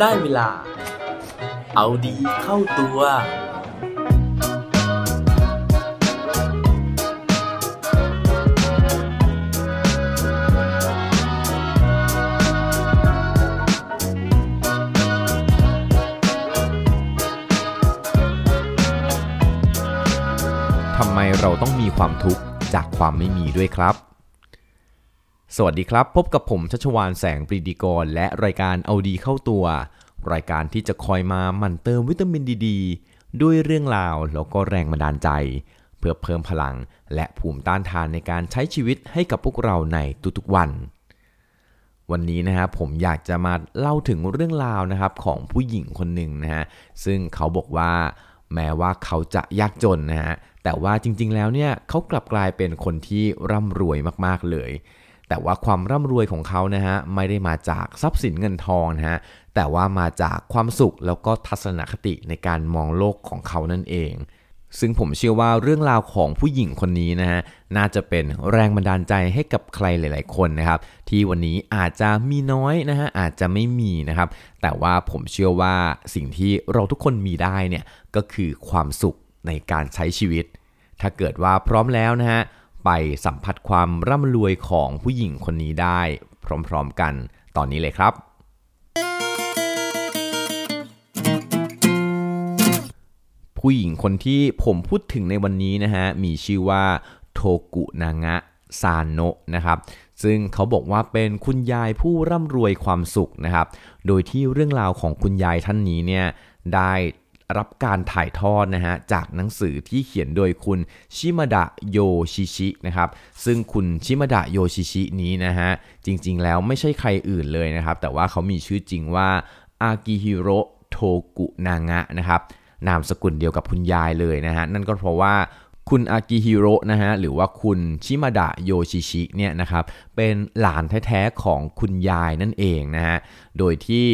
ได้เวลา เอาดีเข้าตัว ทำไมเราต้องมีความทุกข์จากความไม่มีด้วยครับ สวัสดีครับ พบกับผมชัชวานแสงปรีดีกร และรายการเอาดีเข้าตัว รายการที่จะคอยมาหมั่นเติมวิตามินดีดด้วยเรื่องราวแล้วก็แรงบันดาลใจ เพื่อเพิ่มพลังและภูมิต้านทานในการใช้ชีวิตให้กับพวกเราในทุกๆวัน วันนี้นะครับผมอยากจะมาเล่าถึงเรื่องราวนะครับของผู้หญิงคนหนึ่งนะฮะซึ่งเขาบอกว่าแม้ว่าเขาจะยากจนนะฮะแต่ว่าจริงๆแล้วเนี่ยเขากลับกลายเป็นคนที่ร่ำรวยมากๆเลย แต่ว่าความร่ำรวยของเขานะฮะไม่ได้มาจากทรัพย์สินเงินทองนะฮะแต่ว่ามาจากความสุขแล้วก็ทัศนคติในการมองโลกของเขานั่นเอง ซึ่งผมเชื่อว่าเรื่องราวของผู้หญิงคนนี้นะฮะน่าจะเป็นแรงบันดาลใจให้กับใครหลาย ๆ คนนะครับที่วันนี้อาจจะมีน้อยนะฮะอาจจะไม่มีนะครับ แต่ว่าผมเชื่อว่าสิ่งที่เราทุกคนมีได้เนี่ยก็คือความสุขในการใช้ชีวิต ถ้าเกิดว่าพร้อมแล้วนะฮะ ไปสัมผัสความร่ำรวยของผู้หญิงคนนี้ได้พร้อมๆกันตอนนี้เลยครับ ผู้หญิงคนที่ผมพูดถึงในวันนี้นะฮะมีชื่อว่าโทกุนางะซานโนะนะครับซึ่งเขาบอกว่าเป็นคุณยายผู้ร่ำรวยความสุขนะครับ โดยที่เรื่องราวของคุณยายท่านนี้เนี่ยได้ รับการถ่ายทอดนะฮะจากหนังสือที่เขียนโดยคุณชิมาดะโยชิชินะครับซึ่งคุณชิมาดะโยชิชินี้นะฮะจริงๆแล้วไม่ใช่ใครอื่นเลยนะครับ แต่ว่าเขามีชื่อจริงว่าอากิฮิโรโทกุนางะนะครับนามสกุลเดียวกับคุณยายเลยนะฮะนั่นก็เพราะว่าคุณอากิฮิโร่นะฮะหรือว่าคุณชิมาดะโยชิชิเนี่ยนะครับเป็นหลานแท้ๆของคุณยายนั่นเองนะฮะโดยที่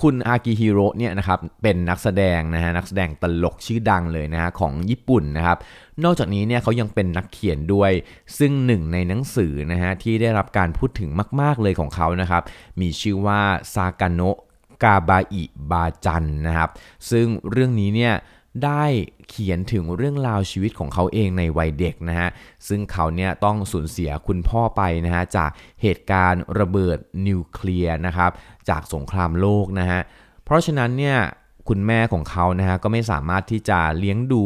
คุณอากิฮิโร่เนี่ยนะครับเป็นนักแสดงนะฮะนักแสดงตลกชื่อดังเลยนะฮะของญี่ปุ่นนะครับนอกจากนี้เนี่ยเขายังเป็นนักเขียนด้วย ซึ่งหนึ่งในหนังสือนะฮะที่ได้รับการพูดถึงมาก ๆเลยของเขานะครับมีชื่อว่าซากาโนะกาบาอิบาจันนะครับซึ่งเรื่องนี้เนี่ย ได้เขียนถึงเรื่องราวชีวิตของเขาเองในวัยเด็กนะฮะ ซึ่งเขาเนี่ยต้องสูญเสียคุณพ่อไปนะฮะ จากเหตุการณ์ระเบิดนิวเคลียร์นะครับ จากสงครามโลกนะฮะ เพราะฉะนั้นเนี่ยคุณแม่ของเขานะฮะก็ไม่สามารถที่จะเลี้ยงดู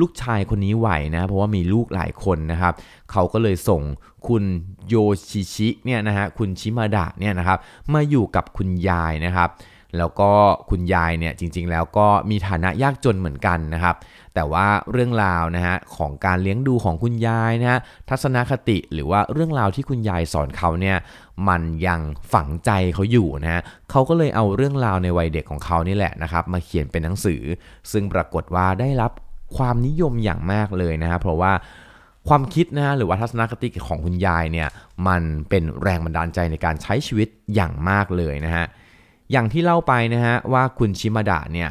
ลูกชายคนนี้ไหวนะเพราะว่ามีลูกหลายคนนะครับ เขาก็เลยส่งคุณโยชิชิเนี่ยนะฮะคุณชิมาดะเนี่ยนะครับมาอยู่กับคุณยายนะครับ แล้วก็คุณยายเนี่ยจริงๆ แล้วก็มีฐานะยากจนเหมือนกันนะครับ แต่ว่าเรื่องราวนะฮะของการเลี้ยงดูของคุณยายนะฮะทัศนคติหรือว่าเรื่องราวที่คุณยายสอนเขาเนี่ยมันยังฝังใจเขาอยู่นะฮะเขาก็เลยเอาเรื่องราวในวัยเด็กของเขานี่แหละนะครับ มาเขียนเป็นหนังสือ ซึ่งปรากฏว่าได้รับความนิยมอย่างมากเลยนะฮะเพราะว่าความคิดนะฮะหรือว่าทัศนคติของคุณยายเนี่ยมันเป็นแรงบันดาลใจในการใช้ชีวิตอย่างมากเลยนะฮะ อย่างที่เล่าไปนะฮะว่าคุณชิมาดะเนี่ย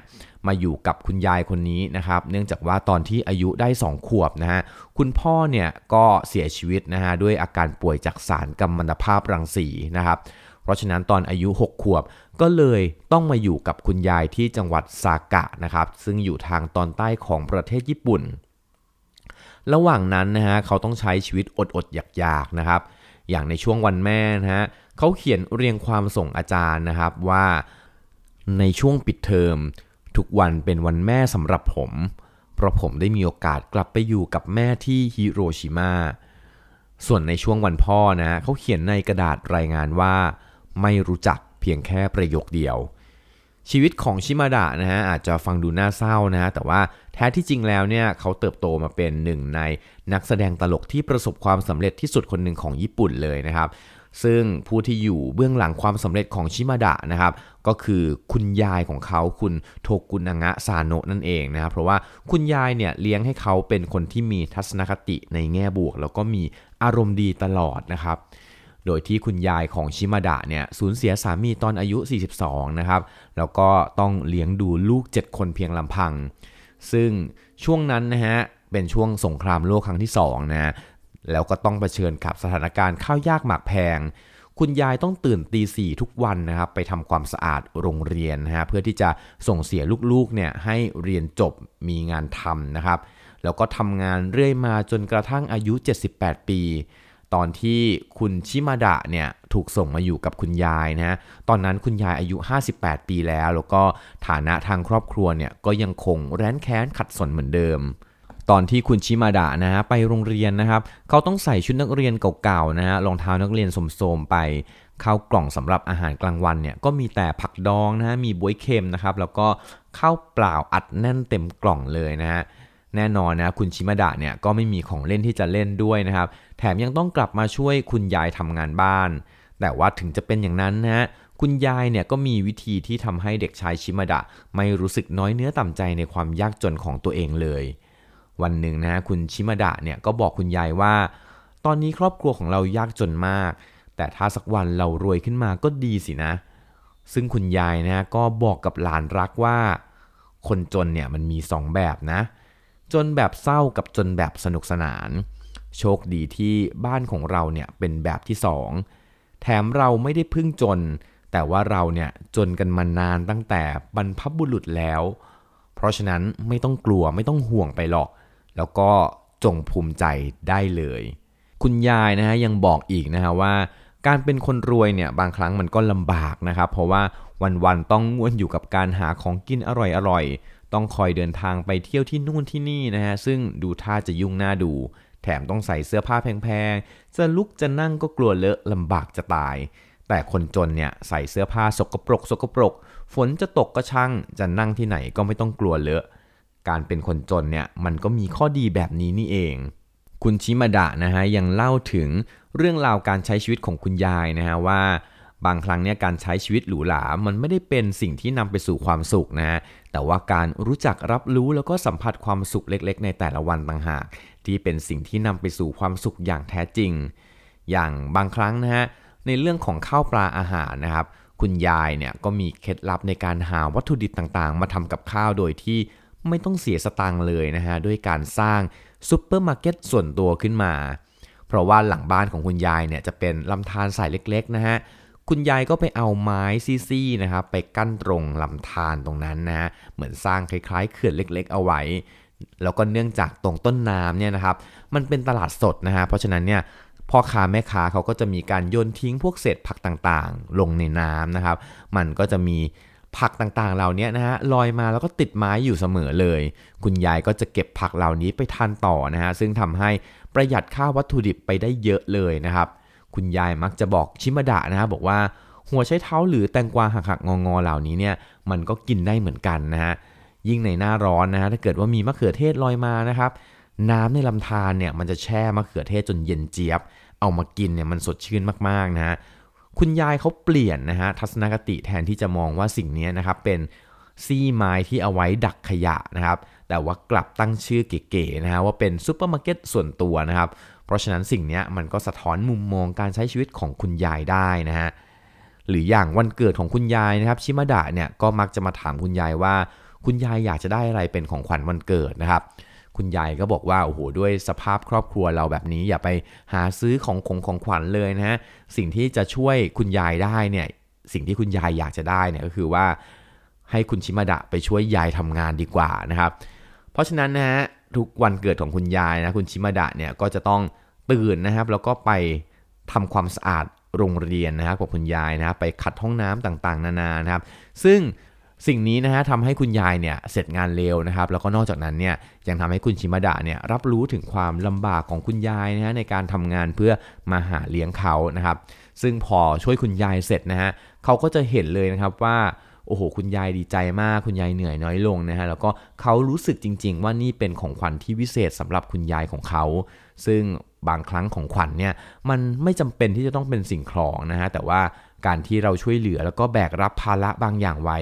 มาอยู่กับคุณยายคนนี้นะครับ เนื่องจากว่าตอนที่อายุได้ 2 ขวบนะฮะคุณพ่อเนี่ยก็เสียชีวิตนะฮะด้วยอาการป่วยจากสารกัมมันตภาพรังสีนะครับ เพราะฉะนั้นตอนอายุ 6 ขวบก็เลยต้องมาอยู่กับคุณยายที่จังหวัดซากะนะครับ ซึ่งอยู่ทางตอนใต้ของประเทศญี่ปุ่น ระหว่างนั้นนะฮะเขาต้องใช้ชีวิตอดๆอยากๆนะครับ อย่างในช่วงวันแม่นะฮะ เขาเขียนเรียงความส่งอาจารย์นะครับว่าในช่วงปิดเทอมทุกวันเป็นวันแม่สำหรับผม เพราะผมได้มีโอกาสกลับไปอยู่กับแม่ที่ฮิโรชิมาส่วนในช่วงวันพ่อนะเขาเขียนในกระดาษรายงานว่า ไม่รู้จักเพียงแค่ประโยคเดียว ชีวิตของชิมาดะนะฮะอาจจะฟังดูน่าเศร้านะฮะแต่ว่าแท้ที่จริงแล้วเนี่ยเขาเติบโตมาเป็นหนึ่งในนักแสดงตลกที่ประสบความสำเร็จที่สุดคนหนึ่งของญี่ปุ่นเลยนะครับ ซึ่งผู้ที่อยู่เบื้องหลังความสำเร็จของชิมาดะนะครับ ก็คือคุณยายของเขาคุณโทกุนางะซาโนะนั่นเองนะครับ เพราะว่าคุณยายเนี่ยเลี้ยงให้เขาเป็นคนที่มีทัศนคติในแง่บวก แล้วก็มีอารมณ์ดีตลอดนะครับโดยที่คุณยายของชิมาดะเนี่ยสูญเสียสามีตอนอายุ 42 นะครับ แล้วก็ต้องเลี้ยงดูลูก 7 คนเพียงลำพัง ซึ่งช่วงนั้นนะฮะเป็นช่วงสงครามโลกครั้งที่2นะฮะ แล้วก็ต้องเผชิญกับสถานการณ์ข้าวยากหมากแพง คุณยายต้องตื่นตีสี่ทุกวันนะครับไปทำความสะอาดโรงเรียนนะฮะเพื่อที่จะส่งเสียลูกๆเนี่ยให้เรียนจบมีงานทำนะครับแล้วก็ทำงานเรื่อยมาจนกระทั่งอายุ 78 ปี ตอนที่คุณชิมาดะเนี่ยถูกส่งมาอยู่กับคุณยายนะฮะตอนนั้นคุณยายอายุ 58 ปีแล้ว แล้วก็ฐานะทางครอบครัวเนี่ยก็ยังคงแร้นแค้นขัดสนเหมือนเดิม ตอนที่คุณชิมาดะนะฮะไปโรงเรียนนะครับ เขาต้องใส่ชุดนักเรียนเก่าๆนะฮะรองเท้านักเรียนสมๆไปข้าวกล่องสำหรับอาหารกลางวันเนี่ยก็มีแต่ผักดองนะฮะมีบวยเค็มนะครับ แล้วก็ข้าวเปล่าอัดแน่นเต็มกล่องเลยนะฮะแน่นอนนะคุณชิมาดะเนี่ยก็ไม่มีของเล่นที่จะเล่นด้วยนะครับ แถมยังต้องกลับมาช่วยคุณยายทำงานบ้าน แต่ว่าถึงจะเป็นอย่างนั้นนะฮะคุณยายเนี่ยก็มีวิธีที่ทำให้เด็กชายชิมาดะ ไม่รู้สึกน้อยเนื้อต่ำใจในความยากจนของตัวเองเลย วันหนึ่งนะฮะคุณชิมาดะเนี่ยก็บอกคุณยายว่า ตอนนี้ครอบครัวของเรายากจนมาก แต่ถ้าสักวันเรารวยขึ้นมาก็ดีสินะ ซึ่งคุณยายนะก็บอกกับหลานรักว่า คนจนเนี่ยมันมีสองแบบนะ จนแบบเศร้ากับจนแบบสนุกสนาน โชคดีที่บ้านของเราเนี่ยเป็นแบบที่สองแถมเราไม่ได้พึ่งจน แต่ว่าเราเนี่ยจนกันมานานตั้งแต่บรรพบุรุษแล้ว เพราะฉะนั้นไม่ต้องกลัวไม่ต้องห่วงไปหรอก แล้วก็จงภูมิใจได้เลย คุณยายนะฮะยังบอกอีกนะฮะว่า การเป็นคนรวยเนี่ยบางครั้งมันก็ลำบากนะครับเพราะว่าวันๆต้องง่วนอยู่กับการหาของกินอร่อยๆต้องคอยเดินทางไปเที่ยวที่นู่นที่นี่นะฮะซึ่งดูท่าจะยุ่งหน่าดู แถมต้องใส่เสื้อผ้าแพงๆจะลุกจะนั่งก็กลัวเลอะลำบากจะตาย แต่คนจนเนี่ยใส่เสื้อผ้าสกปรกสกปรก ฝนจะตกก็ช่างจะนั่งที่ไหนก็ไม่ต้องกลัวเลอะ การเป็นคนจนเนี่ยมันก็มีข้อดีแบบนี้นี่เอง คุณชิมาดะนะฮะยังเล่าถึงเรื่องราวการใช้ชีวิตของคุณยายนะฮะว่าบางครั้งเนี่ยการใช้ชีวิตหรูหรา มันไม่ได้เป็นสิ่งที่นำไปสู่ความสุขนะฮะ แต่ว่าการรู้จักรับรู้แล้วก็สัมผัสความสุขเล็ก ๆ ในแต่ละวันต่างหาก ที่เป็นสิ่งที่นำไปสู่ความสุขอย่างแท้จริง อย่างบางครั้งนะฮะในเรื่องของข้าวปลาอาหารนะครับ คุณยายเนี่ยก็มีเคล็ดลับในการหาวัตถุดิบต่างๆ มาทำกับข้าวโดยที่ ไม่ต้องเสียสตังค์เลยนะฮะด้วยการสร้างซูเปอร์มาร์เก็ตส่วนตัวขึ้นมา เพราะว่าหลังบ้านของคุณยายเนี่ยจะเป็นลำธารสายเล็กๆนะฮะคุณยายก็ไปเอาไม้ซี่ๆนะครับไปกั้นตรงลำธารตรงนั้นนะฮะเหมือนสร้างคล้ายๆเขื่อนเล็ก ๆ เอาไว้ แล้วก็เนื่องจากตรงต้นน้ำเนี่ยนะครับมันเป็นตลาดสดนะฮะเพราะฉะนั้นเนี่ยพ่อค้าแม่ค้าเขาก็จะมีการโยนทิ้งพวกเศษผักต่างๆ ลงในน้ำนะครับ มันก็จะมี ผักต่างๆ เหล่านี้นะฮะลอยมาแล้วก็ติดไม้อยู่เสมอเลย คุณยายก็จะเก็บผักเหล่านี้ไปทานต่อนะฮะซึ่งทำให้ประหยัดค่าวัตถุดิบไปได้เยอะเลยนะครับ คุณยายมักจะบอกชิมาดะนะฮะบอกว่าหัวใช้เท้าหรือแตงกวาหักๆงอๆเหล่านี้เนี่ยมันก็กินได้เหมือนกันนะฮะยิ่งในหน้าร้อนนะฮะถ้าเกิดว่ามีมะเขือเทศลอยมานะครับน้ำในลำธารเนี่ยมันจะแช่มะเขือเทศจนเย็นเจี๊ยบ เอามากินเนี่ยมันสดชื่นมากๆนะฮะ คุณยายเขาเปลี่ยนนะฮะทัศนคติแทนที่จะมองว่าสิ่งนี้นะครับเป็นซี่ไม้ที่เอาไว้ดักขยะนะครับ แต่ว่ากลับตั้งชื่อเก๋ๆนะฮะว่าเป็นซูเปอร์มาร์เก็ตส่วนตัวนะครับ เพราะฉะนั้นสิ่งนี้มันก็สะท้อนมุมมองการใช้ชีวิตของคุณยายได้นะฮะหรืออย่างวันเกิดของคุณยายนะครับชิมาดะเนี่ยก็มักจะมาถามคุณยายว่า คุณยายอยากจะได้อะไรเป็นของขวัญวันเกิดนะครับ คุณยายก็บอกว่า โอ้โห ด้วยสภาพครอบครัวเราแบบนี้อย่าไปหาซื้อของของของขวัญเลยนะฮะ สิ่งที่จะช่วยคุณยายได้เนี่ย สิ่งที่คุณยายอยากจะได้เนี่ยก็คือว่าให้คุณชิมาดะไปช่วยยายทำงานดีกว่านะครับ เพราะฉะนั้นนะฮะทุกวันเกิดของคุณยายนะคุณชิมาดะเนี่ยก็จะต้องตื่นนะครับ แล้วก็ไปทำความสะอาดโรงเรียนนะครับกับคุณยายนะครับไปขัดห้องน้ำต่างๆ นานานะครับ ซึ่ง สิ่งนี้นะฮะทำให้คุณยายเนี่ยเสร็จงานเร็วนะครับ แล้วก็นอกจากนั้นเนี่ยยังทำให้คุณชิมาดะเนี่ยรับรู้ถึงความลำบากของคุณยายนะฮะในการทำงานเพื่อมาหาเลี้ยงเขานะครับ ซึ่งพอช่วยคุณยายเสร็จนะฮะเขาก็จะเห็นเลยนะครับว่าโอ้โห คุณยายดีใจมาก คุณยายเหนื่อยน้อยลงนะฮะ แล้วก็เขารู้สึกจริง ๆ ว่านี่เป็นของขวัญที่วิเศษสำหรับคุณยายของเขา ซึ่งบางครั้งของขวัญเนี่ย มันไม่จำเป็นที่จะต้องเป็นสิ่งของนะฮะ แต่ว่าการที่เราช่วยเหลือแล้วก็แบกรับภาระบางอย่างไว้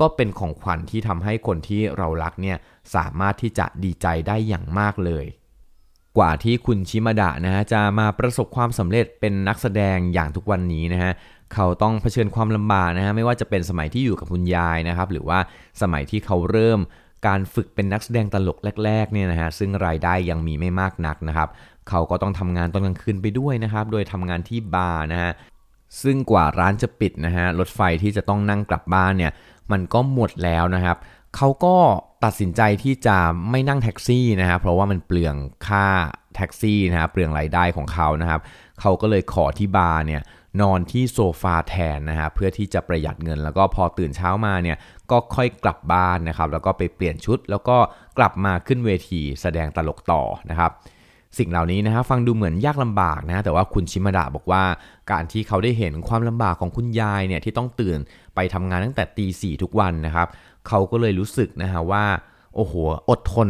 ก็เป็นของขวัญที่ทำให้คนที่เรารักเนี่ยสามารถที่จะดีใจได้อย่างมากเลย กว่าที่คุณชิมาดะนะฮะจะมาประสบความสำเร็จเป็นนักแสดงอย่างทุกวันนี้นะฮะเขาต้องเผชิญความลำบากนะฮะไม่ว่าจะเป็นสมัยที่อยู่กับคุณยายนะครับ หรือว่าสมัยที่เขาเริ่มการฝึกเป็นนักแสดงตลกแรกๆเนี่ยนะฮะซึ่งรายได้ยังมีไม่มากนักนะครับ เขาก็ต้องทำงานตอนกลางคืนไปด้วยนะครับ โดยทำงานที่บาร์นะฮะ ซึ่งกว่าร้านจะปิดนะฮะรถไฟที่จะต้องนั่งกลับบ้านเนี่ยมันก็หมดแล้วนะครับเขาก็ตัดสินใจที่จะไม่นั่งแท็กซี่นะครับเพราะว่ามันเปลืองค่าแท็กซี่นะฮะเปลืองรายได้ของเขานะครับเขาก็เลยขอที่บาร์เนี่ยนอนที่โซฟาแทนนะฮะเพื่อที่จะประหยัดเงิน แล้วก็พอตื่นเช้ามาเนี่ยก็ค่อยกลับบ้านนะครับแล้วก็ไปเปลี่ยนชุด แล้วก็กลับมาขึ้นเวทีแสดงตลกต่อนะครับ สิ่งเหล่านี้นะฮะฟังดูเหมือนยากลำบากนะแต่ว่าคุณชิมาดะบอกว่า การที่เขาได้เห็นความลำบากของคุณยายเนี่ยที่ต้องตื่นไปทำงานตั้งแต่ตีสี่ทุกวันนะครับเขาก็เลยรู้สึกนะฮะว่าโอ้โหอดทน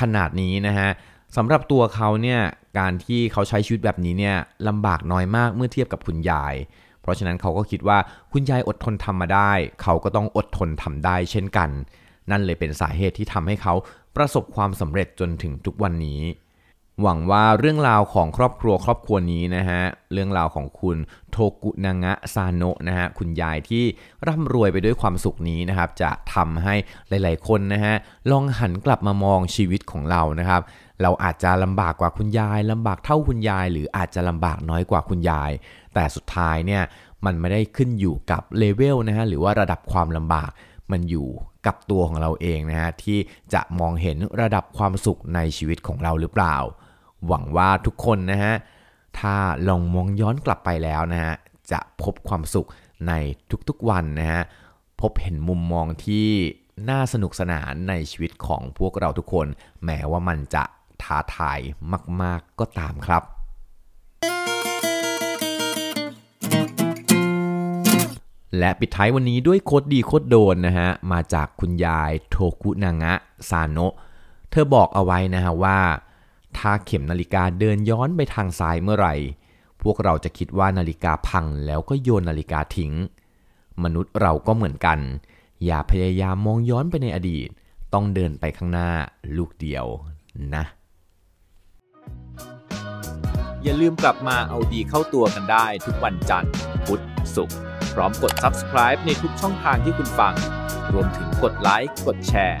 ขนาดนี้นะฮะสำหรับตัวเขาเนี่ยการที่เขาใช้ชีวิตแบบนี้เนี่ยลำบากน้อยมากเมื่อเทียบกับคุณยาย เพราะฉะนั้นเขาก็คิดว่าคุณยายอดทนทำมาได้ เขาก็ต้องอดทนทำได้เช่นกัน นั่นเลยเป็นสาเหตุที่ทำให้เขาประสบความสำเร็จจนถึงทุกวันนี้ หวังว่าเรื่องราวของครอบครัวครอบครัวนี้นะฮะ เรื่องราวของคุณโทกุนางะซาโนะนะฮะ คุณยายที่ร่ำรวยไปด้วยความสุขนี้นะครับ จะทำให้หลาย ๆ คนนะฮะ ลองหันกลับมามองชีวิตของเรานะครับ เราอาจจะลำบากกว่าคุณยายลำบากเท่าคุณยาย หรืออาจจะลำบากน้อยกว่าคุณยาย แต่สุดท้ายเนี่ยมันไม่ได้ขึ้นอยู่กับเลเวลนะฮะหรือว่าระดับความลำบากมันอยู่กับตัวของเราเองนะฮะที่จะมองเห็นระดับความสุขในชีวิตของเราหรือเปล่า หวังว่าทุกคนนะฮะ ถ้าลองมองย้อนกลับไปแล้วนะฮะ จะพบความสุขในทุกๆวันนะฮะ พบเห็นมุมมองที่น่าสนุกสนานในชีวิตของพวกเราทุกคน แม้ว่ามันจะท้าทายมาก ๆ ก็ตามครับ และปิดท้ายวันนี้ด้วยโคตรดีโคตรโดนนะฮะ มาจากคุณยายโทกุนางะซานโนะ เธอบอกเอาไว้นะฮะว่า ถ้าเข็มนาฬิกาเดินย้อนไปทางซ้ายเมื่อไหร่ พวกเราจะคิดว่านาฬิกาพังแล้วก็โยนนาฬิกาทิ้ง มนุษย์เราก็เหมือนกัน อย่าพยายามมองย้อนไปในอดีต ต้องเดินไปข้างหน้าลูกเดียวนะ อย่าลืมกลับมาเอาดีเข้าตัวกันได้ทุกวันจันทร์ พุธ ศุกร์ พร้อมกด subscribe ในทุกช่องทางที่คุณฟัง รวมถึงกดไลค์ กดแชร์